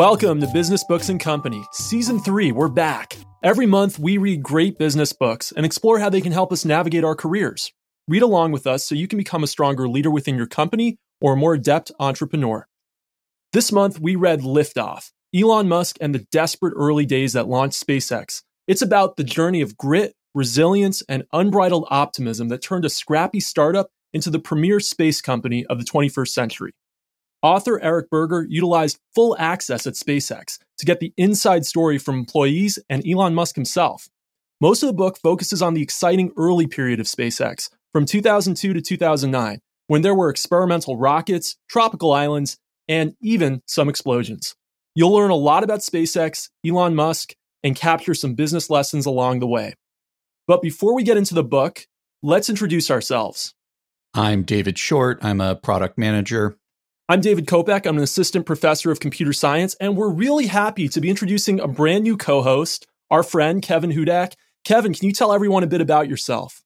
Welcome to Business Books and Company, Season 3. We're back. Every month, we read great business books and explore how they can help us navigate our careers. Read along with us so you can become a stronger leader within your company or a more adept entrepreneur. This month, we read Liftoff Elon Musk and the Desperate Early Days That Launched SpaceX. It's about the journey of grit, resilience, and unbridled optimism that turned a scrappy startup into the premier space company of the 21st century. Author Eric Berger utilized full access at SpaceX to get the inside story from employees and Elon Musk himself. Most of the book focuses on the exciting early period of SpaceX, from 2002 to 2009, when there were experimental rockets, tropical islands, and even some explosions. You'll learn a lot about SpaceX, Elon Musk, and capture some business lessons along the way. But before we get into the book, let's introduce ourselves. I'm David Short. I'm a product manager I'm David Kopec. I'm an assistant professor of computer science, and we're really happy to be introducing a brand new co host, our friend Kevin Hudak. Kevin, can you tell everyone a bit about yourself?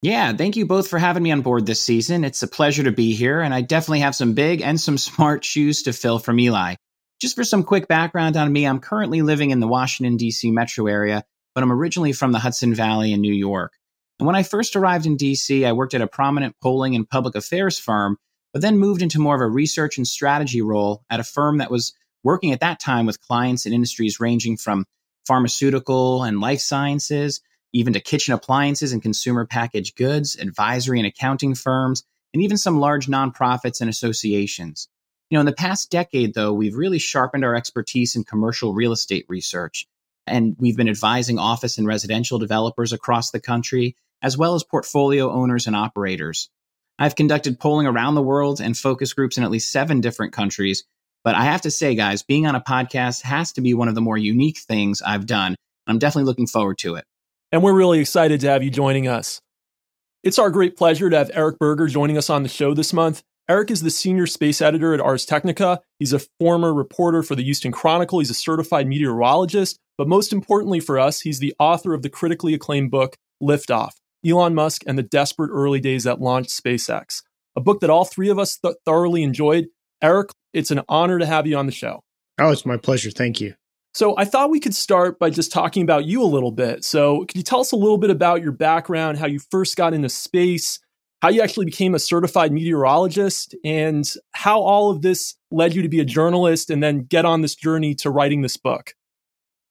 Yeah, thank you both for having me on board this season. It's a pleasure to be here, and I definitely have some big and some smart shoes to fill from Eli. Just for some quick background on me, I'm currently living in the Washington, D.C. metro area, but I'm originally from the Hudson Valley in New York. And when I first arrived in D.C., I worked at a prominent polling and public affairs firm but then moved into more of a research and strategy role at a firm that was working at that time with clients in industries ranging from pharmaceutical and life sciences, even to kitchen appliances and consumer packaged goods, advisory and accounting firms, and even some large nonprofits and associations. You know, in the past decade, though, we've really sharpened our expertise in commercial real estate research. And we've been advising office and residential developers across the country, as well as portfolio owners and operators. I've conducted polling around the world and focus groups in at least seven different countries. But I have to say, guys, being on a podcast has to be one of the more unique things I've done. I'm definitely looking forward to it. And we're really excited to have you joining us. It's our great pleasure to have Eric Berger joining us on the show this month. Eric is the senior space editor at Ars Technica. He's a former reporter for the Houston Chronicle. He's a certified meteorologist. But most importantly for us, he's the author of the critically acclaimed book, Liftoff Elon Musk and the Desperate Early Days That Launched SpaceX, a book that all three of us th- thoroughly enjoyed. Eric, it's an honor to have you on the show. Oh, it's my pleasure. Thank you. So, I thought we could start by just talking about you a little bit. So, could you tell us a little bit about your background, how you first got into space, how you actually became a certified meteorologist, and how all of this led you to be a journalist and then get on this journey to writing this book?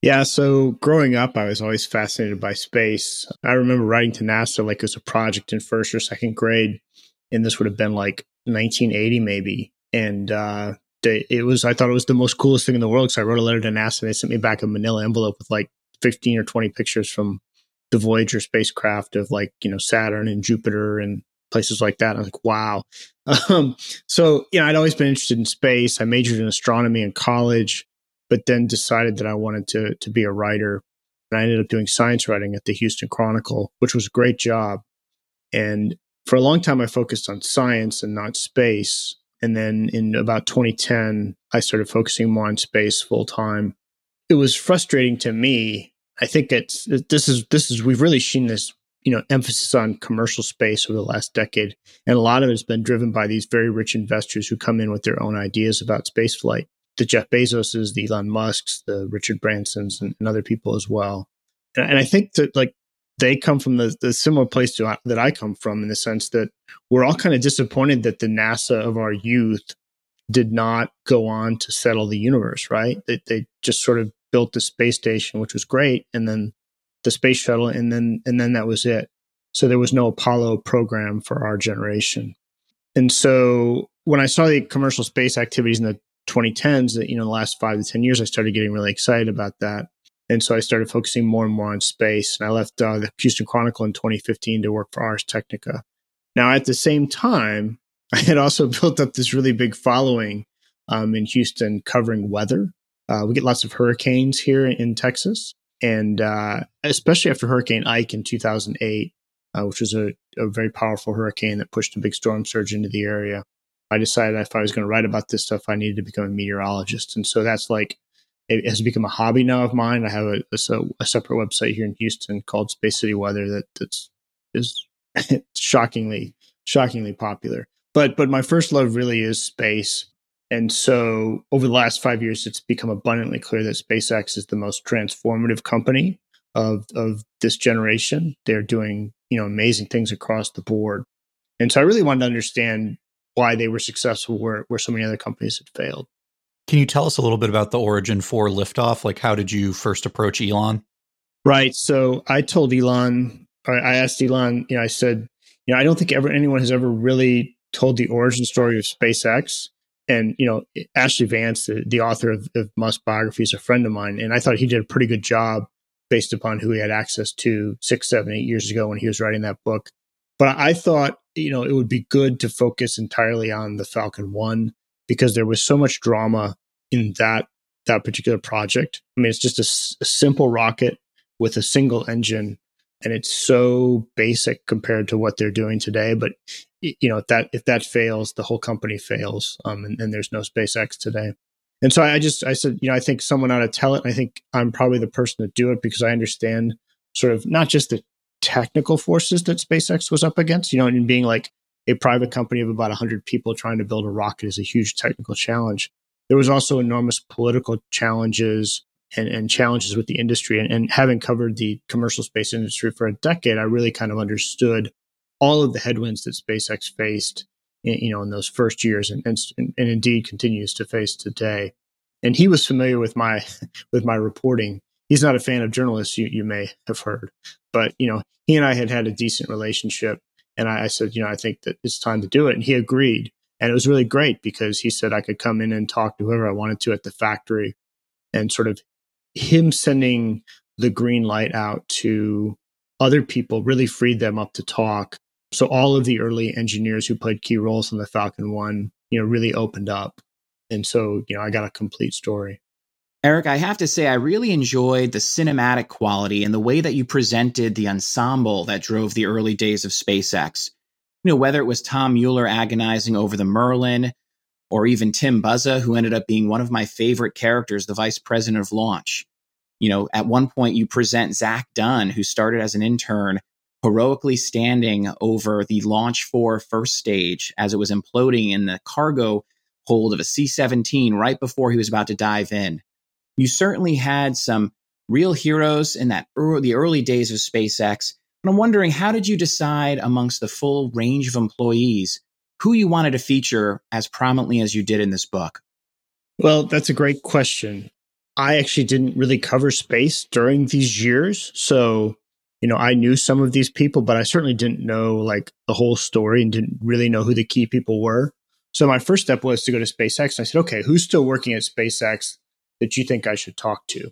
Yeah, so growing up, I was always fascinated by space. I remember writing to NASA like it was a project in first or second grade, and this would have been like 1980 maybe. And uh, it was, I thought it was the most coolest thing in the world. So I wrote a letter to NASA, and they sent me back a manila envelope with like 15 or 20 pictures from the Voyager spacecraft of like, you know, Saturn and Jupiter and places like that. I was like, wow. Um, so, you know, I'd always been interested in space. I majored in astronomy in college but then decided that I wanted to to be a writer. And I ended up doing science writing at the Houston Chronicle, which was a great job. And for a long time, I focused on science and not space. And then in about 2010, I started focusing more on space full time. It was frustrating to me. I think it's this is this is we've really seen this you know emphasis on commercial space over the last decade, and a lot of it has been driven by these very rich investors who come in with their own ideas about space flight the Jeff Bezoses, the Elon Musks, the Richard Bransons, and, and other people as well. And, and, I think that like they come from the, the similar place to, that I come from in the sense that we're all kind of disappointed that the NASA of our youth did not go on to settle the universe, right? They, they just sort of built the space station, which was great, and then the space shuttle, and then and then that was it. So there was no Apollo program for our generation. And so when I saw the commercial space activities in the 2010s that you know the last five to ten years i started getting really excited about that. And so i started focusing more and more on space and i left uh, the houston chronicle in 2015 to work for ars technica. Now at the same time i had also built up this really big following um, in houston covering weather. Uh, we get lots of hurricanes here in texas and uh, especially after hurricane ike in 2008 uh, which was a, a very powerful hurricane that pushed a big storm surge into the area I decided if I was going to write about this stuff, I needed to become a meteorologist. And so that's like, it has become a hobby now of mine. I have a, a, a separate website here in Houston called Space City Weather that that's is shockingly shockingly popular. But but my first love really is space. And so over the last five years, it's become abundantly clear that SpaceX is the most transformative company of, of this generation. They're doing, you know, amazing things across the board. And so I really wanted to understand why they were successful where, where so many other companies had failed. Can you tell us a little bit about the Origin for liftoff? Like, how did you first approach Elon? Right. So I told Elon, I asked Elon, you know, I said, you know, I don't think ever anyone has ever really told the origin story of SpaceX. And, you know, Ashlee Vance, the, the author of, of Musk biography, is a friend of mine. And I thought he did a pretty good job based upon who he had access to six, seven, eight years ago when he was writing that book. But I thought, you know, it would be good to focus entirely on the Falcon 1 because there was so much drama in that that particular project. I mean, it's just a, simple rocket with a single engine and it's so basic compared to what they're doing today but you know if that if that fails the whole company fails um, and, and, there's no spacex today and so i just i said you know i think someone ought to tell it i think i'm probably the person to do it because i understand sort of not just the technical forces that spacex was up against you know and being like a private company of about 100 people trying to build a rocket is a huge technical challenge there was also enormous political challenges and, and challenges with the industry. And, and having covered the commercial space industry for a decade, I really kind of understood all of the headwinds that SpaceX faced, in, you know, in those first years, and, and, and indeed continues to face today. And he was familiar with my with my reporting. He's not a fan of journalists, you, you may have heard, but you know, he and I had had a decent relationship, and I, I said, you know, I think that it's time to do it, and he agreed. And it was really great because he said I could come in and talk to whoever I wanted to at the factory and sort of him sending the green light out to other people really freed them up to talk. So all of the early engineers who played key roles in the Falcon 1, you know, really opened up. And so, you know, I got a complete story. Eric, I have to say, I really enjoyed the cinematic quality and the way that you presented the ensemble that drove the early days of SpaceX you know, whether it was Tom Mueller agonizing over the Merlin or even Tim Buzza, who ended up being one of my favorite characters, the vice president of launch. You know, at one point you present Zach Dunn, who started as an intern, heroically standing over the launch four first stage as it was imploding in the cargo hold of a C 17 right before he was about to dive in. You certainly had some real heroes in that early, the early days of SpaceX and I'm wondering, how did you decide amongst the full range of employees who you wanted to feature as prominently as you did in this book? Well, that's a great question. I actually didn't really cover space during these years. So, you know, I knew some of these people, but I certainly didn't know like the whole story and didn't really know who the key people were. So my first step was to go to SpaceX. I said, okay, who's still working at SpaceX that you think I should talk to?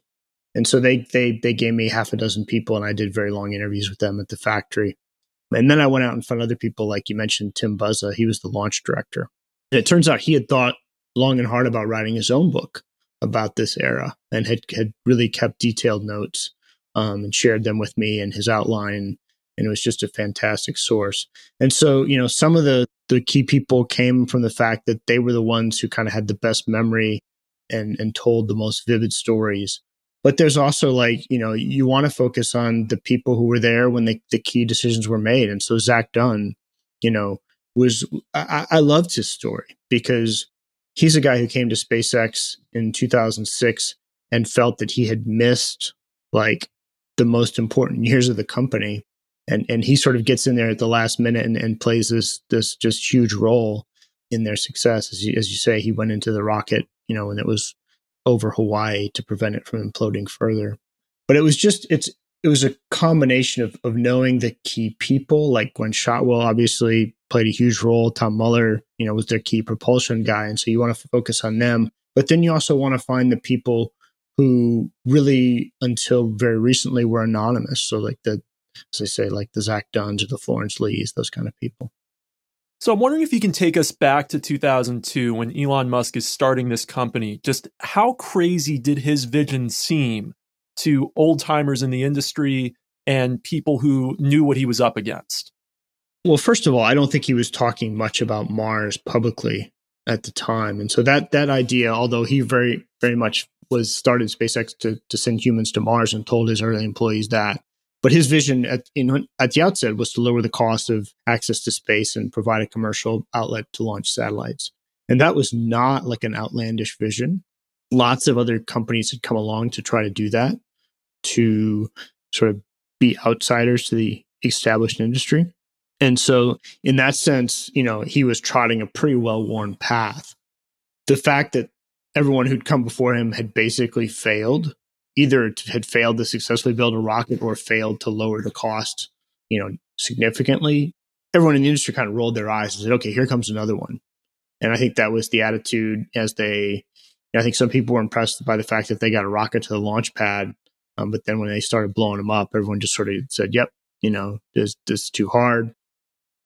And so they they they gave me half a dozen people, and I did very long interviews with them at the factory. And then I went out and found other people, like you mentioned, Tim Buzza. He was the launch director. And it turns out he had thought long and hard about writing his own book about this era, and had had really kept detailed notes um, and shared them with me and his outline. And it was just a fantastic source. And so, you know, some of the the key people came from the fact that they were the ones who kind of had the best memory and and told the most vivid stories. But there's also like you know you want to focus on the people who were there when the, the key decisions were made. And so zach dunn you know was I, I loved his story because he's a guy who came to spacex in 2006 and felt that he had missed like the most important years of the company. And and he sort of gets in there at the last minute and, and plays this this just huge role in their success. As you, as you say he went into the rocket you know and it was over Hawaii to prevent it from imploding further. But it was just it's it was a combination of of knowing the key people, like Gwynne Shotwell obviously played a huge role. Tom Mueller, you know, was their key propulsion guy, and so you want to focus on them. But then you also want to find the people who really, until very recently, were anonymous. So like the, as I say, like the Zach Dunns or the Florence Lees, those kind of people. So I'm wondering if you can take us back to 2002 when Elon Musk is starting this company. Just how crazy did his vision seem to old timers in the industry and people who knew what he was up against? Well, first of all, I don't think he was talking much about Mars publicly at the time. And so that that idea, although he very very much was started SpaceX to, to send humans to Mars and told his early employees that, but his vision at, in, at the outset was to lower the cost of access to space and provide a commercial outlet to launch satellites. And that was not like an outlandish vision. Lots of other companies had come along to try to do that, to sort of be outsiders to the established industry. And so, in that sense, you know, he was trotting a pretty well worn path. The fact that everyone who'd come before him had basically failed, either had failed to successfully build a rocket or failed to lower the cost, you know, significantly. Everyone in the industry kind of rolled their eyes and said, okay, here comes another one. And I think that was the attitude as they, I think some people were impressed by the fact that they got a rocket to the launch pad. Um, but then when they started blowing them up, everyone just sort of said, yep, you know, this, this is too hard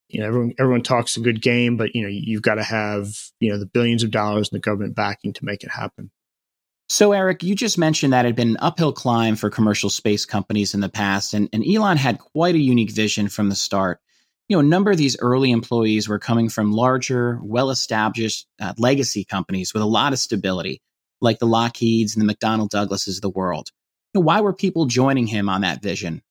you know everyone everyone talks a good game but you know you've got to have you know the billions of dollars in the government backing to make it happen so eric you just mentioned that it had been an uphill climb for commercial space companies in the past and, and elon had quite a unique vision from the start you know a number of these early employees were coming from larger well established uh, legacy companies with a lot of stability like the lockheeds and the mcdonnell douglases of the world you know, why were people joining him on that vision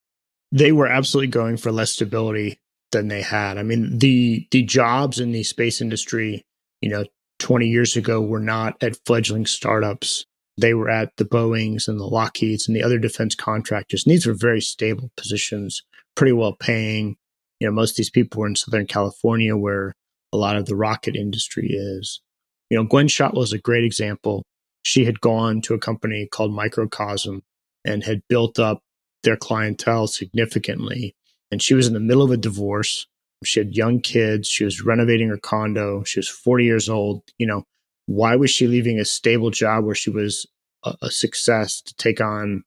they were absolutely going for less stability than they had. I mean, the the jobs in the space industry, you know, 20 years ago were not at fledgling startups. They were at the Boeings and the Lockheeds and the other defense contractors. And these were very stable positions, pretty well paying. You know, most of these people were in Southern California where a lot of the rocket industry is. You know, Gwynne Shotwell is a great example. She had gone to a company called Microcosm and had built up their clientele significantly and she was in the middle of a divorce. She had young kids. She was renovating her condo. She was 40 years old. You know, why was she leaving a stable job where she was a, a success to take on,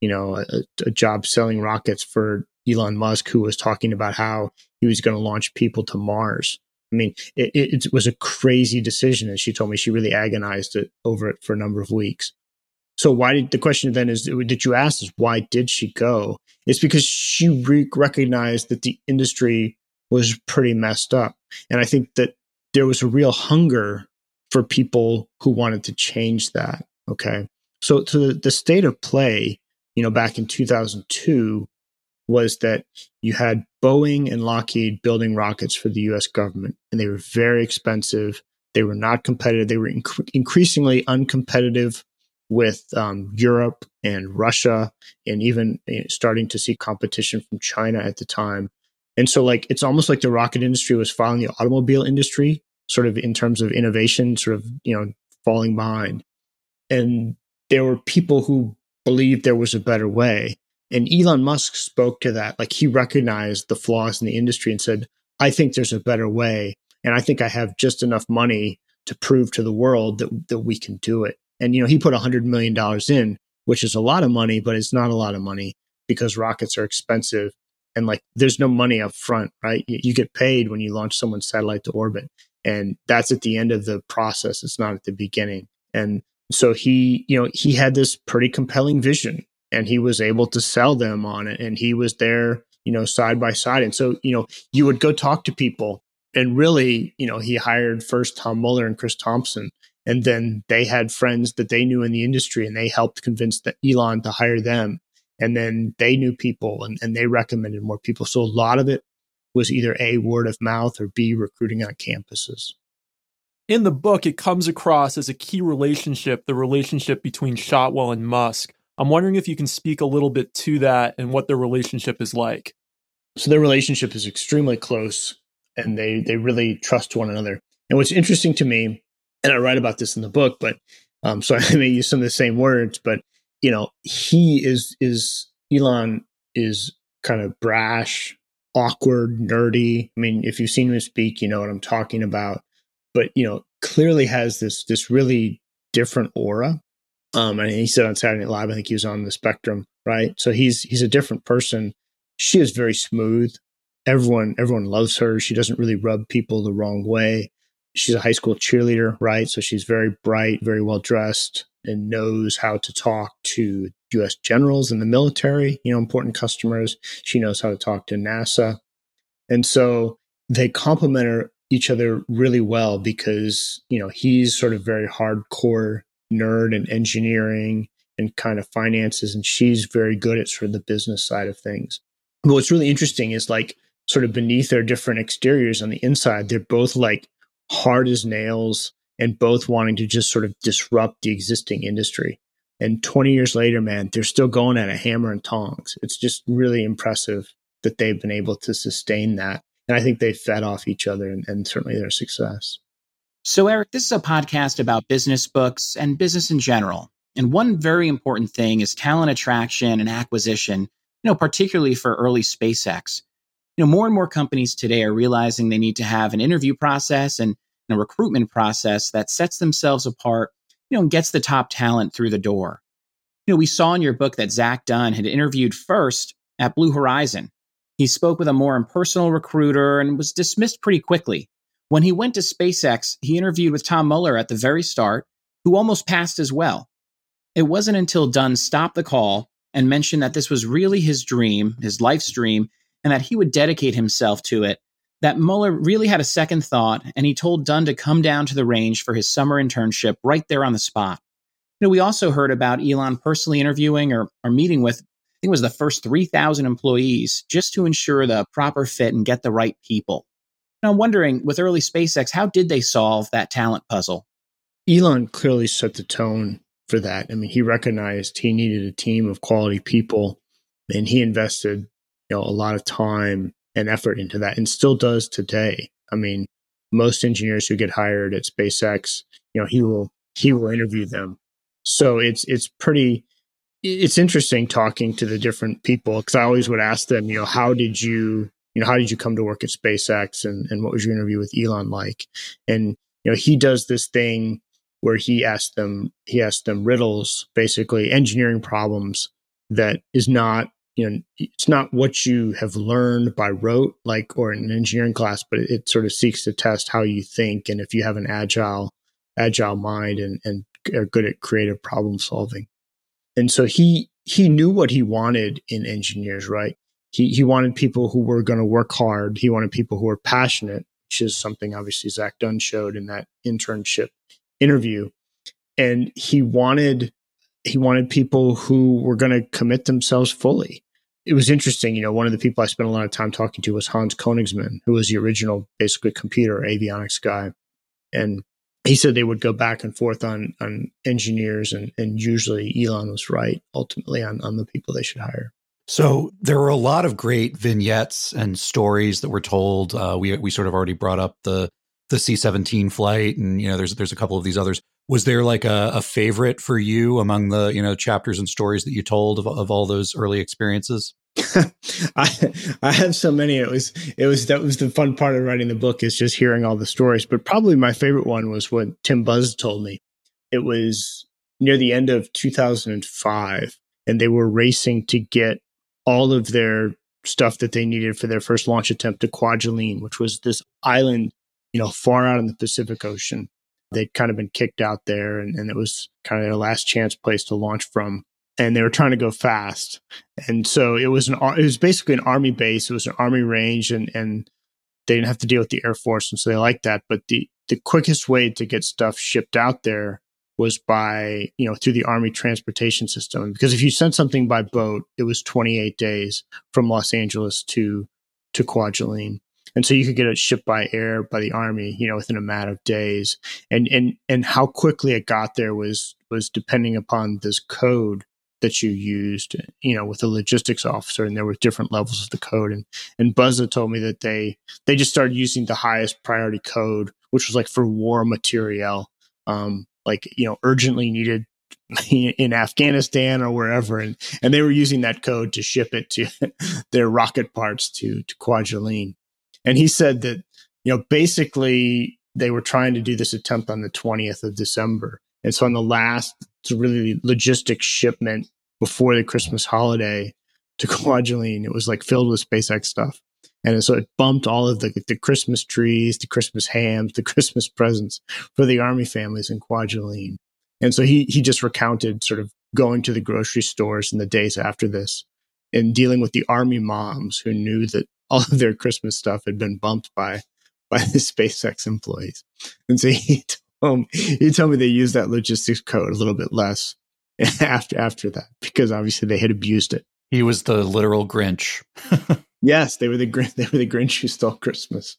you know, a, a job selling rockets for Elon Musk, who was talking about how he was going to launch people to Mars? I mean, it, it, was a crazy decision. And she told me she really agonized it over it for a number of weeks. So why did the question then is did you ask is why did she go? It's because she re- recognized that the industry was pretty messed up, and I think that there was a real hunger for people who wanted to change that. Okay, so so the, the state of play, you know, back in 2002 was that you had Boeing and Lockheed building rockets for the U.S. government, and they were very expensive. They were not competitive. They were inc- increasingly uncompetitive with um, Europe and Russia, and even eh, starting to see competition from China at the time. And so, like, it's almost like the rocket industry was following the automobile industry, sort of in terms of innovation, sort of, you know, falling behind. And there were people who believed there was a better way. And Elon Musk spoke to that. Like, he recognized the flaws in the industry and said, I think there's a better way. And I think I have just enough money to prove to the world that, that we can do it. And, you know, he put $100 million in, which is a lot of money, but it's not a lot of money because rockets are expensive. And like, there's no money up front, right? You, you get paid when you launch someone's satellite to orbit. And that's at the end of the process. It's not at the beginning. And so he, you know, he had this pretty compelling vision and he was able to sell them on it. And he was there, you know, side by side. And so, you know, you would go talk to people and really, you know, he hired first Tom Mueller and Chris Thompson and then they had friends that they knew in the industry and they helped convince the Elon to hire them. And then they knew people and, and they recommended more people. So a lot of it was either A, word of mouth or B, recruiting on campuses. In the book, it comes across as a key relationship, the relationship between Shotwell and Musk. I'm wondering if you can speak a little bit to that and what their relationship is like. So their relationship is extremely close and they they really trust one another. And what's interesting to me and I write about this in the book, but um, so I may use some of the same words, but you know, he is is Elon is kind of brash, awkward, nerdy. I mean, if you've seen him speak, you know what I'm talking about. But you know, clearly has this this really different aura. Um, and he said on Saturday Night Live, I think he was on the spectrum, right? So he's he's a different person. She is very smooth. Everyone everyone loves her. She doesn't really rub people the wrong way she's a high school cheerleader, right? So she's very bright, very well dressed, and knows how to talk to US generals in the military, you know, important customers. She knows how to talk to NASA. And so they complement each other really well because, you know, he's sort of very hardcore nerd and engineering and kind of finances, and she's very good at sort of the business side of things. But what's really interesting is like sort of beneath their different exteriors on the inside, they're both like hard as nails and both wanting to just sort of disrupt the existing industry. And 20 years later, man, they're still going at a hammer and tongs. It's just really impressive that they've been able to sustain that. And I think they fed off each other and, and certainly their success. So, Eric, this is a podcast about business books and business in general. And one very important thing is talent attraction and acquisition, you know, particularly for early SpaceX. You know, more and more companies today are realizing they need to have an interview process and a recruitment process that sets themselves apart, you know, and gets the top talent through the door. You know, we saw in your book that Zach Dunn had interviewed first at Blue Origin. He spoke with a more impersonal recruiter and was dismissed pretty quickly. When he went to SpaceX, he interviewed with Tom Mueller at the very start, who almost passed as well. It wasn't until Dunn stopped the call and mentioned that this was really his dream, his life's dream, and that he would dedicate himself to it that Mueller really had a second thought and he told Dunn to come down to the range for his summer internship right there on the spot. You know, we also heard about Elon personally interviewing or, or meeting with, I think it was the first 3,000 employees just to ensure the proper fit and get the right people. Now, I'm wondering, with early SpaceX, how did they solve that talent puzzle? Elon clearly set the tone for that. I mean, he recognized he needed a team of quality people and he invested, you know, a lot of time and effort into that and still does today. I mean, most engineers who get hired at SpaceX, you know, he will he will interview them. So it's it's pretty it's interesting talking to the different people because I always would ask them, you know, how did you you know how did you come to work at SpaceX and and what was your interview with Elon like? And you know, he does this thing where he asks them he asks them riddles, basically engineering problems that is not you know it's not what you have learned by rote like or in an engineering class but it, sort of seeks to test how you think and if you have an agile agile mind and and are good at creative problem solving. And so he he knew what he wanted in engineers right? He he wanted people who were going to work hard. He wanted people who were passionate which is something obviously zach dunn showed in that internship interview. And he wanted he wanted people who were going to commit themselves fully. It was interesting. You know, one of the people I spent a lot of time talking to was Hans Koenigsmann, who was the original, basically, computer avionics guy. And he said they would go back and forth on on engineers, and, and usually Elon was right ultimately on, on the people they should hire. So there were a lot of great vignettes and stories that were told. Uh, we we sort of already brought up the the C seventeen flight, and you know there's there's a couple of these others was there like a, a, favorite for you among the you know chapters and stories that you told of, of all those early experiences I I have so many. It was it was that was the fun part of writing the book is just hearing all the stories. But probably my favorite one was what Tim Buzza told me. It was near the end of 2005, and they were racing to get all of their stuff that they needed for their first launch attempt to Kwajalein, which was this island, you know, far out in the Pacific Ocean They'd kind of been kicked out there, and, and it was kind of their last chance place to launch from. And they were trying to go fast, and so it was an it was basically an army base. It was an army range, and and they didn't have to deal with the air force, and so they liked that. But the the quickest way to get stuff shipped out there was by you know through the army transportation system because if you sent something by boat it was 28 days from los angeles to to kwajalein and so you could get it shipped by air by the army you know within a matter of days. And and and how quickly it got there was was depending upon this code that you used you know with a logistics officer and there were different levels of the code. And and buzza told me that they they just started using the highest priority code which was like for war material um like you know urgently needed in Afghanistan or wherever, and and they were using that code to ship it to their rocket parts to to Kwajalein. And he said that, you know, basically they were trying to do this attempt on the 20th of December. And so on the last really logistic shipment before the Christmas holiday to Kwajalein, it was like filled with SpaceX stuff. And so it bumped all of the, the Christmas trees, the Christmas hams, the Christmas presents for the army families in Kwajalein. And so he, he just recounted sort of going to the grocery stores in the days after this and dealing with the army moms who knew that all of their Christmas stuff had been bumped by by the SpaceX employees. And so he told, he told me they used that logistics code a little bit less after after that because obviously they had abused it. He was the literal Grinch. yes, they were the they were the Grinch who stole Christmas.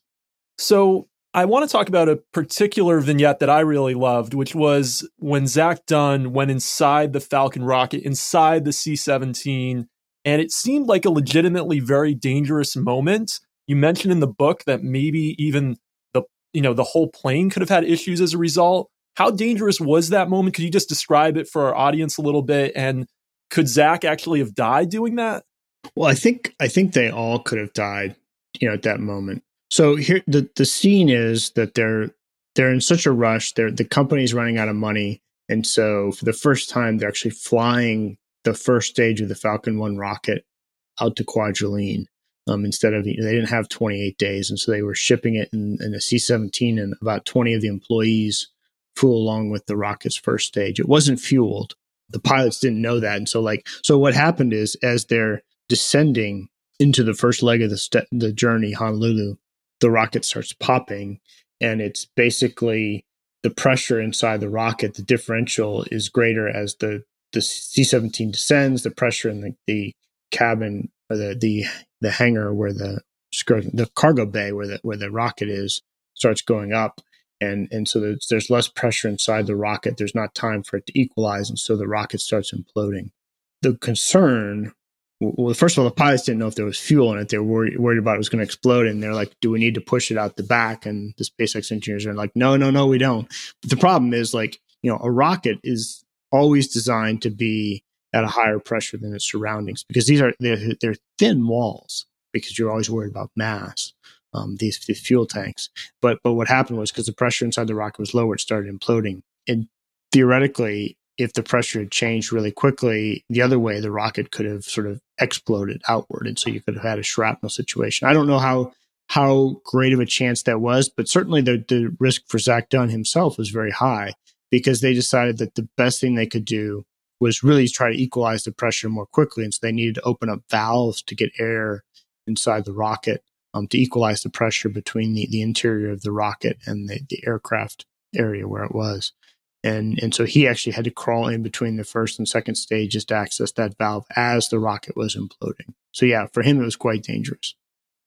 So I want to talk about a particular vignette that I really loved, which was when Zach Dunn went inside the Falcon rocket, inside the C 17, and it seemed like a legitimately very dangerous moment. You mentioned in the book that maybe even the you know the whole plane could have had issues as a result. How dangerous was that moment? Could you just describe it for our audience a little bit? And could Zach actually have died doing that? Well, I think I think they all could have died, you know, at that moment. So here the the scene is that they're they're in such a rush. They're the company's running out of money, and so for the first time, they're actually flying the first stage of the Falcon One rocket out to Kwajalein. Um, instead of they didn't have 28 days, and so they were shipping it in, in a C-17, and about 20 of the employees flew along with the rocket's first stage. It wasn't fueled. The pilots didn't know that, and so like so what happened is as they're descending into the first leg of the st- the journey, Honolulu, the rocket starts popping and it's basically the pressure inside the rocket the differential is greater as the the c-17 descends the pressure in the, the cabin or the the the hangar where the the cargo bay where the where the rocket is starts going up and and so there's, there's less pressure inside the rocket there's not time for it to equalize and so the rocket starts imploding the concern well, first of all, the pilots didn't know if there was fuel in it. They were worried, worried about it was going to explode. And they're like, do we need to push it out the back? And the SpaceX engineers are like, no, no, no, we don't. But the problem is like, you know, a rocket is always designed to be at a higher pressure than its surroundings because these are, they're, they're thin walls because you're always worried about mass. Um, these, these fuel tanks. But, but what happened was because the pressure inside the rocket was lower, it started imploding. And theoretically, if the pressure had changed really quickly the other way, the rocket could have sort of exploded outward, and so you could have had a shrapnel situation. I don't know how how great of a chance that was, but certainly the the risk for Zach Dunn himself was very high because they decided that the best thing they could do was really try to equalize the pressure more quickly, and so they needed to open up valves to get air inside the rocket um, to equalize the pressure between the, the interior of the rocket and the, the aircraft area where it was and and so he actually had to crawl in between the first and second stages to access that valve as the rocket was imploding. So yeah, for him it was quite dangerous.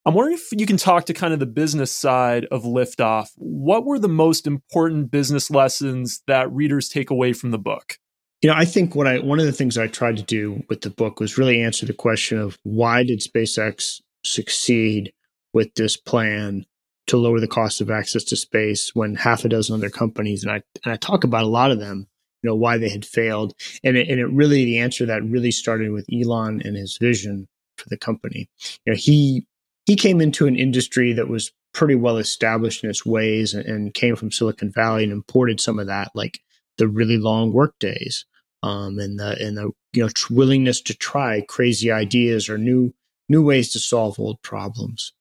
I'm wondering if you can talk to kind of the business side of liftoff. What were the most important business lessons that readers take away from the book? You know, I think what I one of the things I tried to do with the book was really answer the question of why did SpaceX succeed with this plan to lower the cost of access to space when half a dozen other companies, and I, and I talk about a lot of them, you know, why they had failed. And it, and it really, the answer that really started with Elon and his vision for the company. You know, he, he came into an industry that was pretty well established in its ways and, and came from Silicon Valley and imported some of that, like the really long work days. Um, and the and the you know willingness to try crazy ideas or new new ways to solve old problems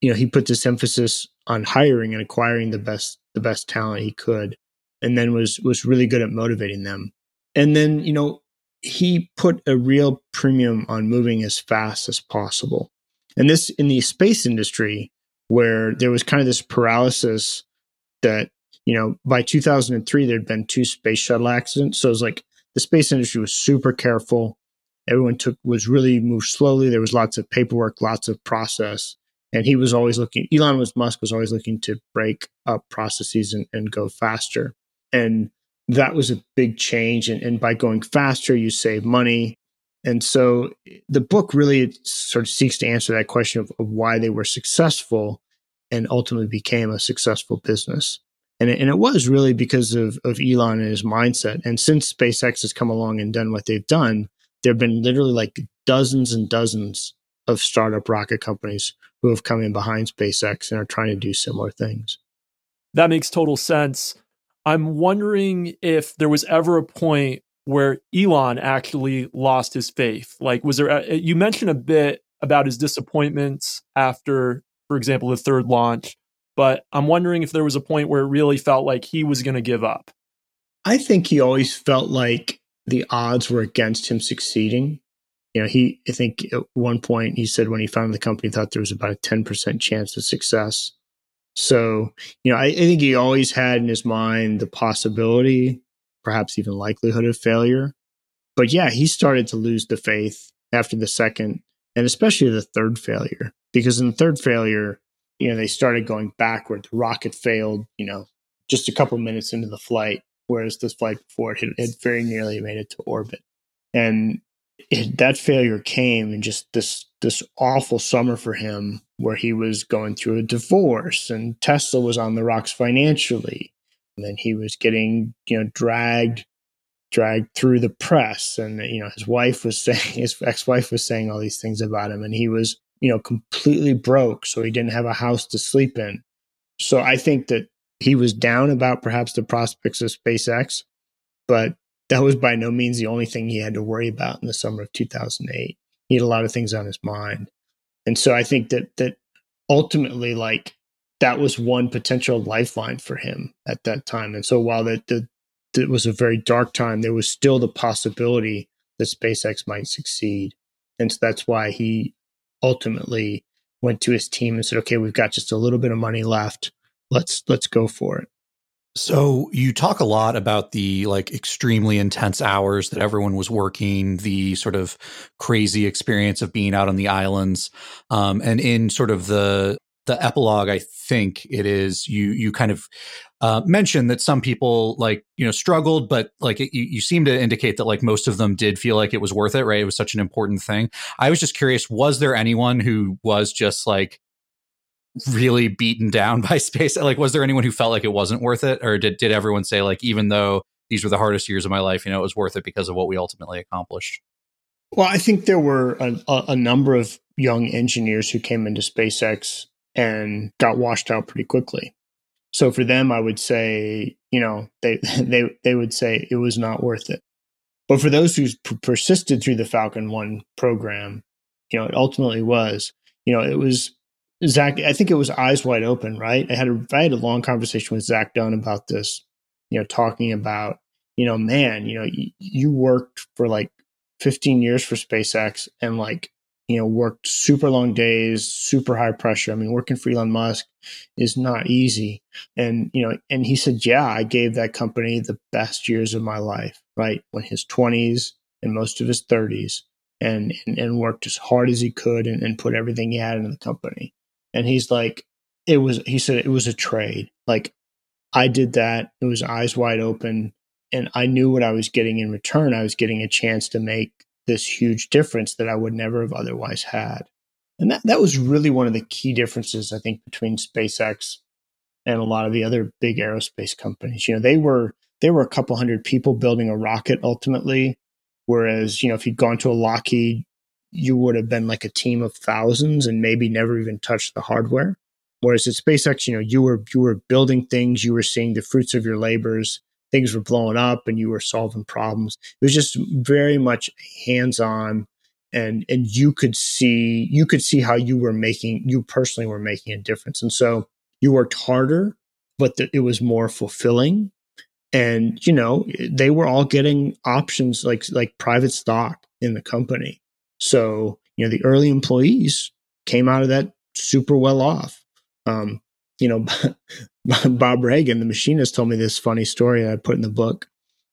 you know, he put this emphasis on hiring and acquiring the best the best talent he could, and then was was really good at motivating them. And then, you know, he put a real premium on moving as fast as possible. And this in the space industry, where there was kind of this paralysis that, you know, by 2003, there'd been two space shuttle accidents. So it was like the space industry was super careful. Everyone took was really moved slowly. There was lots of paperwork, lots of process and he was always looking elon was musk was always looking to break up processes and, and go faster and that was a big change and, and, by going faster you save money and so the book really sort of seeks to answer that question of, of why they were successful and ultimately became a successful business and it, and it was really because of, of elon and his mindset and since spacex has come along and done what they've done there have been literally like dozens and dozens of startup rocket companies who have come in behind SpaceX and are trying to do similar things. That makes total sense. I'm wondering if there was ever a point where Elon actually lost his faith. Like, was there, a, you mentioned a bit about his disappointments after, for example, the third launch, but I'm wondering if there was a point where it really felt like he was going to give up. I think he always felt like the odds were against him succeeding you know, he, I think at one point he said when he founded the company, he thought there was about a 10% chance of success. So, you know, I, I think he always had in his mind the possibility, perhaps even likelihood of failure. But yeah, he started to lose the faith after the second and especially the third failure, because in the third failure, you know, they started going backward. The rocket failed, you know, just a couple minutes into the flight, whereas this flight before it had, very nearly made it to orbit. And it, that failure came in just this this awful summer for him, where he was going through a divorce, and Tesla was on the rocks financially, and then he was getting you know dragged dragged through the press, and you know his wife was saying his ex wife was saying all these things about him, and he was you know completely broke, so he didn't have a house to sleep in. So I think that he was down about perhaps the prospects of SpaceX, but that was by no means the only thing he had to worry about in the summer of 2008. He had a lot of things on his mind. And so I think that that ultimately like that was one potential lifeline for him at that time. And so while that the, it was a very dark time, there was still the possibility that SpaceX might succeed. And so that's why he ultimately went to his team and said, "Okay, we've got just a little bit of money left. Let's let's go for it." So you talk a lot about the like extremely intense hours that everyone was working, the sort of crazy experience of being out on the islands, um, and in sort of the the epilogue, I think it is you you kind of uh, mentioned that some people like you know struggled, but like it, you, you seem to indicate that like most of them did feel like it was worth it, right? It was such an important thing. I was just curious, was there anyone who was just like really beaten down by space? Like, was there anyone who felt like it wasn't worth it, or did did everyone say like, even though these were the hardest years of my life, you know, it was worth it because of what we ultimately accomplished? Well, I think there were a, a number of young engineers who came into SpaceX and got washed out pretty quickly. So for them, I would say, you know, they they they would say it was not worth it. But for those who persisted through the Falcon One program, you know, it ultimately was. You know, it was Zach, I think it was eyes wide open, right? I had a I had a long conversation with Zach Dunn about this, you know, talking about, you know, man, you know, you, you worked for like 15 years for SpaceX and like, you know, worked super long days, super high pressure. I mean, working for Elon Musk is not easy. And, you know, and he said, yeah, I gave that company the best years of my life, right? When his 20s and most of his 30s and, and, and worked as hard as he could and, and put everything he had into the company and he's like it was he said it was a trade like i did that it was eyes wide open and i knew what i was getting in return i was getting a chance to make this huge difference that i would never have otherwise had and that, that was really one of the key differences i think between spacex and a lot of the other big aerospace companies you know they were they were a couple hundred people building a rocket ultimately whereas you know if you'd gone to a lockheed you would have been like a team of thousands and maybe never even touched the hardware. Whereas at SpaceX, you know, you were you were building things, you were seeing the fruits of your labors, things were blowing up, and you were solving problems. It was just very much hands on, and and you could see you could see how you were making you personally were making a difference, and so you worked harder, but the, it was more fulfilling. And you know, they were all getting options like like private stock in the company so, you know, the early employees came out of that super well off. Um, you know, Bob Reagan, the machinist, told me this funny story I put in the book.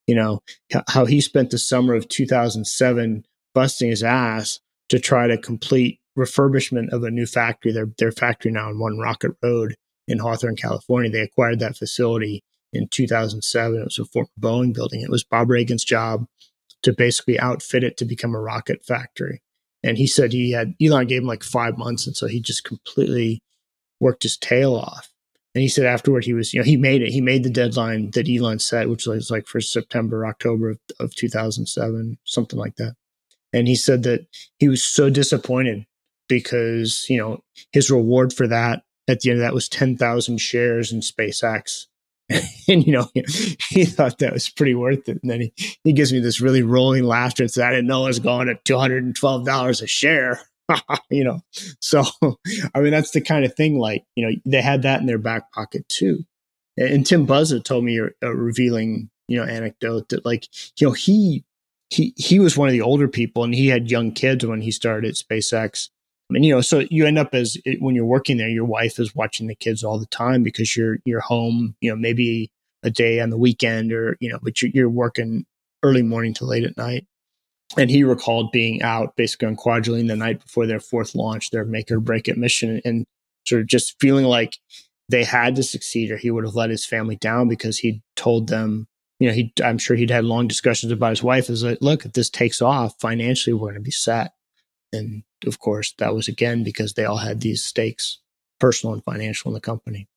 You know, how he spent the summer of 2007 busting his ass to try to complete refurbishment of a new factory. Their, their factory now on One Rocket Road in Hawthorne, California. They acquired that facility in 2007. It was a former Boeing building. It was Bob Reagan's job to basically outfit it to become a rocket factory. And he said he had Elon gave him like five months, and so he just completely worked his tail off. And he said afterward he was, you know, he made it. He made the deadline that Elon set, which was like for September, October of, of 2007, something like that. And he said that he was so disappointed because, you know, his reward for that at the end of that was 10,000 shares in SpaceX. and you know, he thought that was pretty worth it. And then he, he gives me this really rolling laughter and says, I didn't know it was going at $212 a share. you know, so I mean, that's the kind of thing like, you know, they had that in their back pocket too. And Tim Buzza told me a, a revealing, you know, anecdote that like, you know, he, he, he was one of the older people and he had young kids when he started SpaceX and you know, so you end up as when you're working there, your wife is watching the kids all the time because you're you're home. You know, maybe a day on the weekend, or you know, but you're, you're working early morning to late at night. And he recalled being out basically on Kwajalein the night before their fourth launch, their make or break it mission, and sort of just feeling like they had to succeed or he would have let his family down because he told them, you know, he I'm sure he'd had long discussions about his wife is like, look, if this takes off financially, we're going to be set. And of course, that was again because they all had these stakes, personal and financial in the company.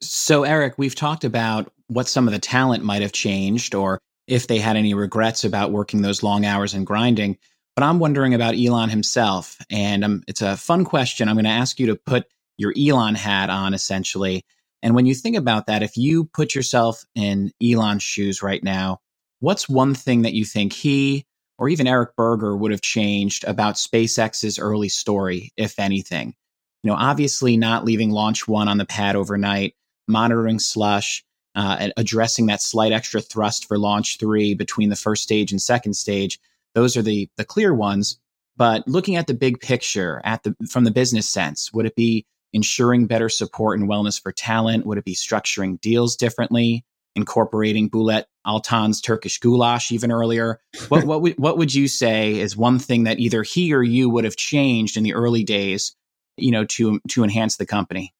So, Eric, we've talked about what some of the talent might have changed or if they had any regrets about working those long hours and grinding. But I'm wondering about Elon himself. And um, it's a fun question. I'm going to ask you to put your Elon hat on essentially. And when you think about that, if you put yourself in Elon's shoes right now, what's one thing that you think he or even Eric Berger would have changed about SpaceX's early story, if anything? You know, obviously not leaving launch one on the pad overnight, monitoring slush, uh, addressing that slight extra thrust for launch three between the first stage and second stage. Those are the the clear ones. But looking at the big picture, at the from the business sense, would it be ensuring better support and wellness for talent? Would it be structuring deals differently, incorporating Bulent Altan's Turkish goulash even earlier? What what would, what would you say is one thing that either he or you would have changed in the early days, you know, to to enhance the company?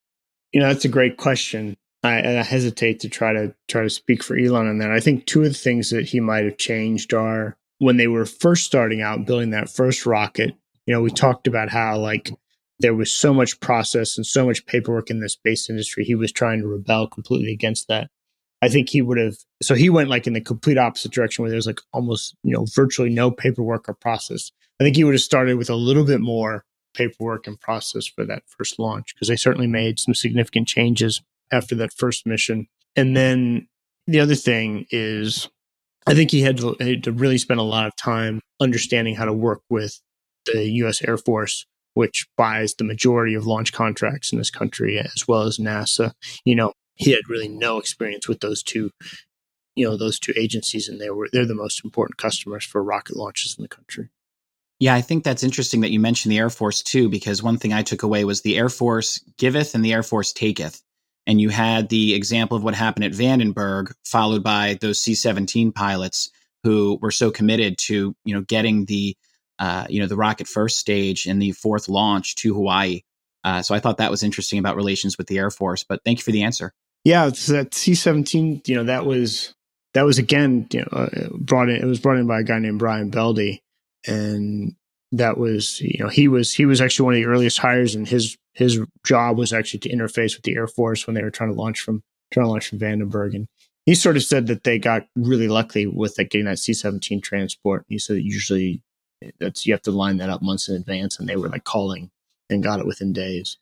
You know, that's a great question. I, I hesitate to try to try to speak for Elon on that. I think two of the things that he might have changed are when they were first starting out building that first rocket. You know, we talked about how like there was so much process and so much paperwork in the space industry. He was trying to rebel completely against that. I think he would have. So he went like in the complete opposite direction where there's like almost, you know, virtually no paperwork or process. I think he would have started with a little bit more paperwork and process for that first launch because they certainly made some significant changes after that first mission. And then the other thing is, I think he had to, had to really spend a lot of time understanding how to work with the U.S. Air Force which buys the majority of launch contracts in this country, as well as NASA. You know, he had really no experience with those two, you know, those two agencies, and they were they're the most important customers for rocket launches in the country. Yeah, I think that's interesting that you mentioned the Air Force too, because one thing I took away was the Air Force giveth and the Air Force taketh. And you had the example of what happened at Vandenberg, followed by those C 17 pilots who were so committed to, you know, getting the uh, you know, the rocket first stage and the fourth launch to Hawaii. Uh, so I thought that was interesting about relations with the Air Force. But thank you for the answer. Yeah, that C seventeen. You know, that was that was again you know uh, brought in. It was brought in by a guy named Brian Bjelde, and that was you know he was he was actually one of the earliest hires, and his his job was actually to interface with the Air Force when they were trying to launch from trying to launch from Vandenberg. And he sort of said that they got really lucky with like, getting that C seventeen transport. He said usually eh, that's you have to line that up months in advance, and they were like calling and got it within days.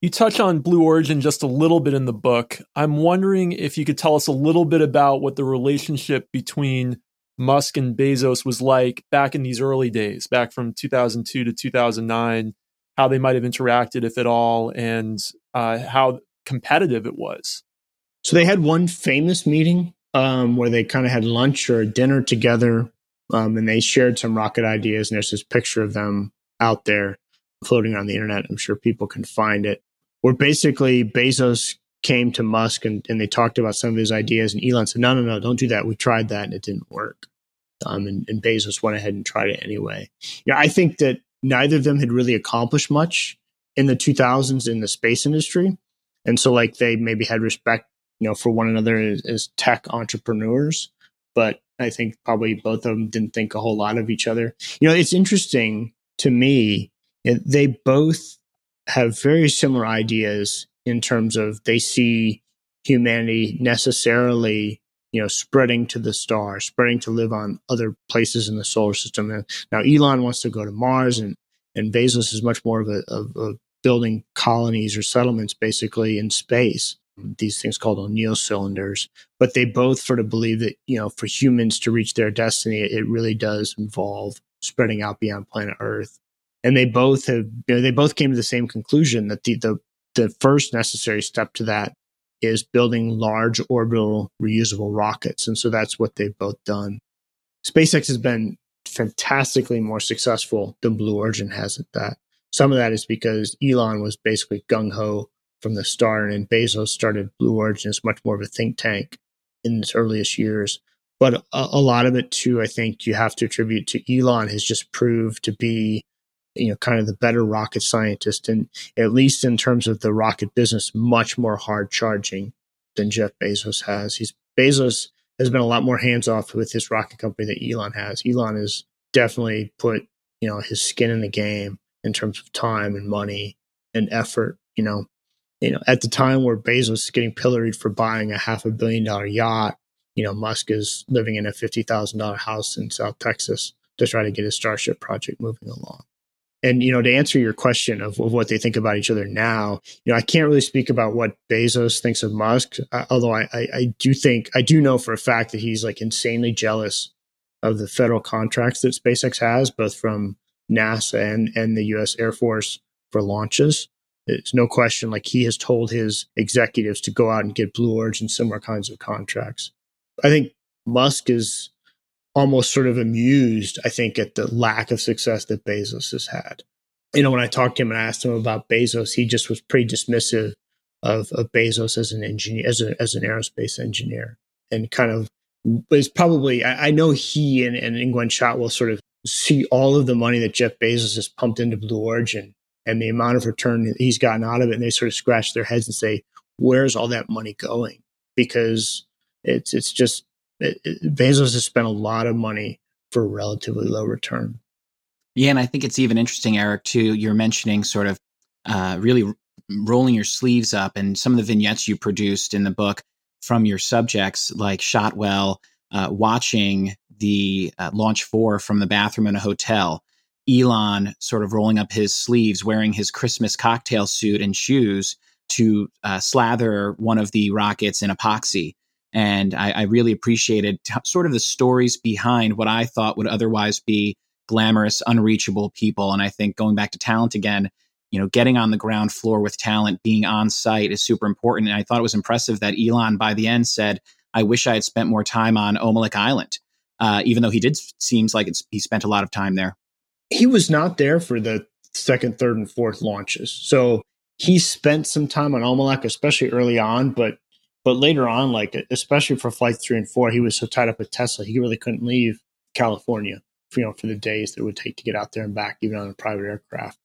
You touch on Blue Origin just a little bit in the book. I'm wondering if you could tell us a little bit about what the relationship between Musk and Bezos was like back in these early days, back from 2002 to 2009, how they might have interacted, if at all, and uh, how competitive it was. So they had one famous meeting um, where they kind of had lunch or dinner together um, and they shared some rocket ideas. And there's this picture of them out there floating on the internet. I'm sure people can find it. Where basically Bezos came to Musk and, and they talked about some of his ideas, and Elon said, "No, no, no, don't do that. We tried that and it didn't work." Um, and, and Bezos went ahead and tried it anyway. Yeah, I think that neither of them had really accomplished much in the 2000s in the space industry, and so like they maybe had respect, you know, for one another as, as tech entrepreneurs, but I think probably both of them didn't think a whole lot of each other. You know, it's interesting to me. They both have very similar ideas in terms of they see humanity necessarily, you know, spreading to the stars, spreading to live on other places in the solar system. And Now, Elon wants to go to Mars, and and Bezos is much more of a of, of building colonies or settlements basically in space these things called O'Neill cylinders, but they both sort of believe that, you know, for humans to reach their destiny, it really does involve spreading out beyond planet Earth. And they both have, you know, they both came to the same conclusion that the, the, the first necessary step to that is building large orbital reusable rockets. And so that's what they've both done. SpaceX has been fantastically more successful than Blue Origin has at that. Some of that is because Elon was basically gung ho from the start, and Bezos started Blue Origin as much more of a think tank in its earliest years. But a, a lot of it too, I think you have to attribute to Elon has just proved to be you know, kind of the better rocket scientist, and at least in terms of the rocket business, much more hard charging than Jeff Bezos has. He's Bezos has been a lot more hands off with his rocket company than Elon has. Elon has definitely put you know his skin in the game in terms of time and money and effort. You know, you know, at the time where Bezos is getting pilloried for buying a half a billion dollar yacht, you know, Musk is living in a fifty thousand dollar house in South Texas to try to get his Starship project moving along. And you know, to answer your question of, of what they think about each other now, you know, I can't really speak about what Bezos thinks of Musk, uh, although I, I, I do think I do know for a fact that he's like insanely jealous of the federal contracts that SpaceX has, both from NASA and, and the US Air Force for launches. It's no question like he has told his executives to go out and get Blue Origin similar kinds of contracts. I think Musk is almost sort of amused, I think, at the lack of success that Bezos has had. You know, when I talked to him and I asked him about Bezos, he just was pretty dismissive of, of Bezos as an engineer, as, a, as an aerospace engineer, and kind of is probably, I, I know he and, and Gwynne Shotwell sort of see all of the money that Jeff Bezos has pumped into Blue Origin and the amount of return he's gotten out of it. And they sort of scratch their heads and say, where's all that money going? Because it's, it's just, it, it, Bezos has spent a lot of money for a relatively low return. Yeah. And I think it's even interesting, Eric, too. You're mentioning sort of uh, really rolling your sleeves up and some of the vignettes you produced in the book from your subjects, like Shotwell uh, watching the uh, launch four from the bathroom in a hotel. Elon sort of rolling up his sleeves, wearing his Christmas cocktail suit and shoes to uh, slather one of the rockets in epoxy. And I, I really appreciated t- sort of the stories behind what I thought would otherwise be glamorous, unreachable people. And I think going back to talent again, you know, getting on the ground floor with talent, being on site is super important. And I thought it was impressive that Elon by the end said, I wish I had spent more time on Omelek Island, uh, even though he did seems like he spent a lot of time there. He was not there for the second, third, and fourth launches. So he spent some time on Omelek, especially early on, but but later on, like especially for flight three and four, he was so tied up with Tesla, he really couldn't leave California, for, you know, for the days that it would take to get out there and back, even on a private aircraft.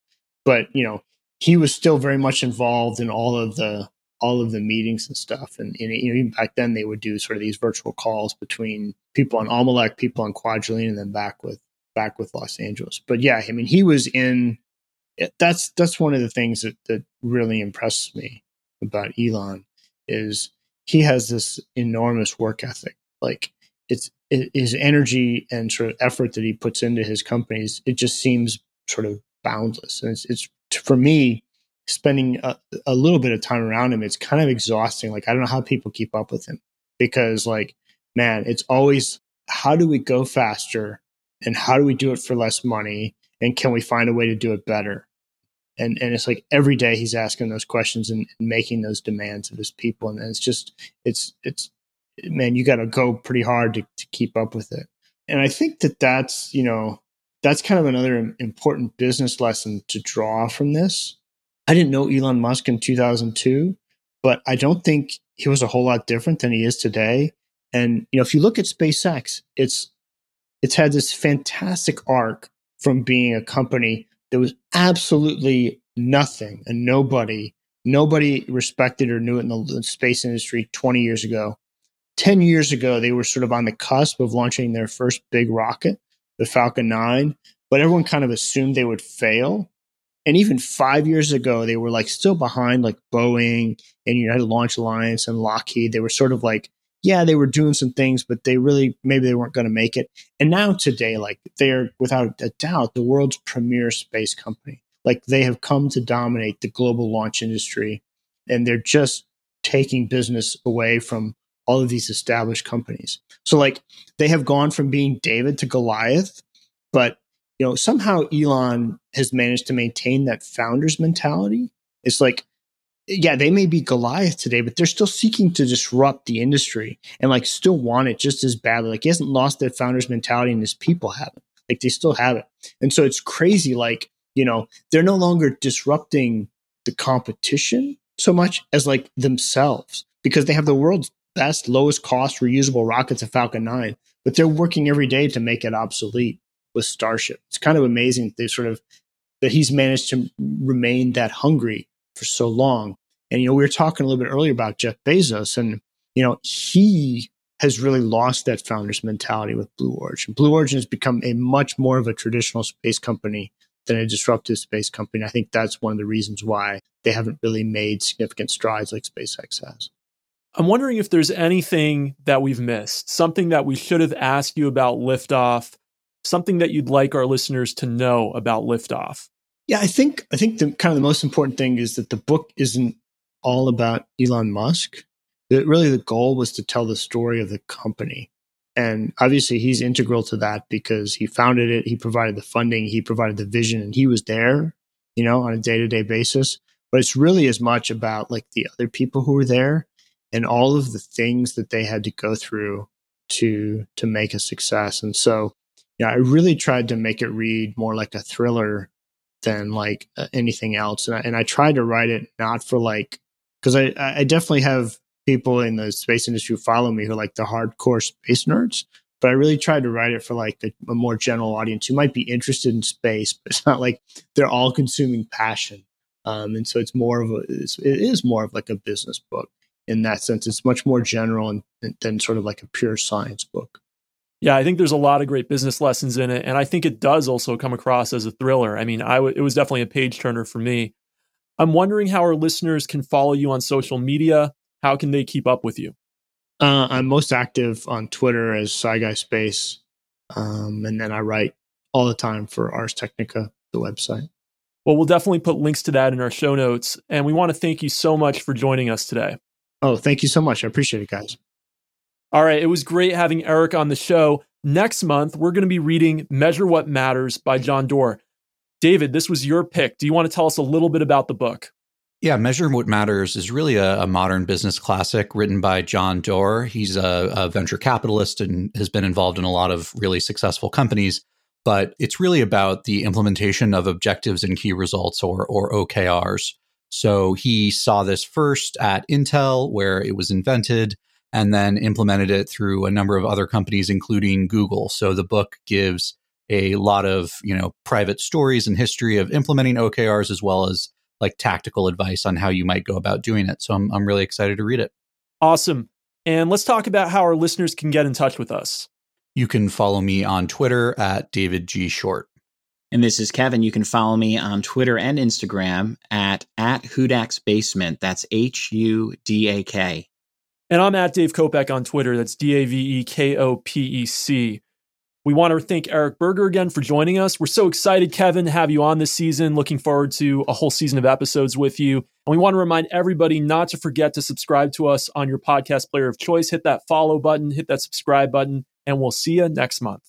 But you know, he was still very much involved in all of the all of the meetings and stuff. And, and you know, even back then, they would do sort of these virtual calls between people on Omelek, people on Kwajalein, and then back with back with Los Angeles. But yeah, I mean, he was in. Eh, that's that's one of the things that that really impresses me about Elon is he has this enormous work ethic. Like it's it, his energy and sort of effort that he puts into his companies. It just seems sort of boundless. And it's, it's for me spending a, a little bit of time around him. It's kind of exhausting. Like I don't know how people keep up with him because like man, it's always how do we go faster and how do we do it for less money and can we find a way to do it better and and it's like every day he's asking those questions and, and making those demands of his people. And it's just it's it's man you got to go pretty hard to, to keep up with it. And i think that that's you know that's kind of another important business lesson to draw from this. I didn't know elon musk in 2002 but i don't think he was a whole lot different than he is today. And you know if you look at spacex it's it's had this fantastic arc from being a company there was absolutely nothing and nobody, nobody respected or knew it in the space industry 20 years ago. 10 years ago, they were sort of on the cusp of launching their first big rocket, the Falcon 9, but everyone kind of assumed they would fail. And even five years ago, they were like still behind like Boeing and United Launch Alliance and Lockheed. They were sort of like yeah, they were doing some things, but they really maybe they weren't going to make it. And now today, like they are without a doubt the world's premier space company. Like they have come to dominate the global launch industry, and they're just taking business away from all of these established companies. So like they have gone from being David to Goliath, but you know somehow Elon has managed to maintain that founder's mentality. It's like yeah, they may be Goliath today, but they're still seeking to disrupt the industry and like still want it just as badly. Like he hasn't lost that founder's mentality and his people haven't. Like they still have it. And so it's crazy. Like, you know, they're no longer disrupting the competition so much as like themselves because they have the world's best, lowest cost reusable rockets, of Falcon 9, but they're working every day to make it obsolete with Starship. It's kind of amazing. They sort of that he's managed to remain that hungry for so long. And, you know, we were talking a little bit earlier about Jeff Bezos, and, you know, he has really lost that founder's mentality with Blue Origin. Blue Origin has become a much more of a traditional space company than a disruptive space company. I think that's one of the reasons why they haven't really made significant strides like SpaceX has. I'm wondering if there's anything that we've missed, something that we should have asked you about liftoff, something that you'd like our listeners to know about liftoff. Yeah, I think I think the kind of the most important thing is that the book isn't all about Elon Musk. That really the goal was to tell the story of the company. And obviously he's integral to that because he founded it, he provided the funding, he provided the vision, and he was there, you know, on a day-to-day basis. But it's really as much about like the other people who were there and all of the things that they had to go through to to make a success. And so, yeah, I really tried to make it read more like a thriller than like anything else. And I, and I tried to write it not for like because I I definitely have people in the space industry who follow me who are like the hardcore space nerds. But I really tried to write it for like a, a more general audience who might be interested in space, but it's not like they're all consuming passion. Um, and so it's more of a it's, it is more of like a business book in that sense. It's much more general and, than sort of like a pure science book. Yeah, I think there's a lot of great business lessons in it, and I think it does also come across as a thriller. I mean, I w- it was definitely a page turner for me. I'm wondering how our listeners can follow you on social media. How can they keep up with you? Uh, I'm most active on Twitter as SciGuy Space, um, and then I write all the time for Ars Technica, the website. Well, we'll definitely put links to that in our show notes, and we want to thank you so much for joining us today. Oh, thank you so much. I appreciate it, guys. All right. It was great having Eric on the show. Next month, we're going to be reading Measure What Matters by John Doerr. David, this was your pick. Do you want to tell us a little bit about the book? Yeah, Measure What Matters is really a, a modern business classic written by John Doerr. He's a, a venture capitalist and has been involved in a lot of really successful companies but it's really about the implementation of objectives and key results or, or OKRs. So he saw this first at Intel, where it was invented, and then implemented it through a number of other companies, including Google. So the book gives a lot of you know private stories and history of implementing OKRs as well as like tactical advice on how you might go about doing it. So I'm I'm really excited to read it. Awesome. And let's talk about how our listeners can get in touch with us. You can follow me on Twitter at David G Short. And this is Kevin. You can follow me on Twitter and Instagram at at Hudak's Basement. That's H U D A K. And I'm at Dave Kopec on Twitter. That's D A V E K O P E C. We want to thank Eric Berger again for joining us. We're so excited, Kevin, to have you on this season. Looking forward to a whole season of episodes with you. And we want to remind everybody not to forget to subscribe to us on your podcast player of choice. Hit that follow button, hit that subscribe button, and we'll see you next month.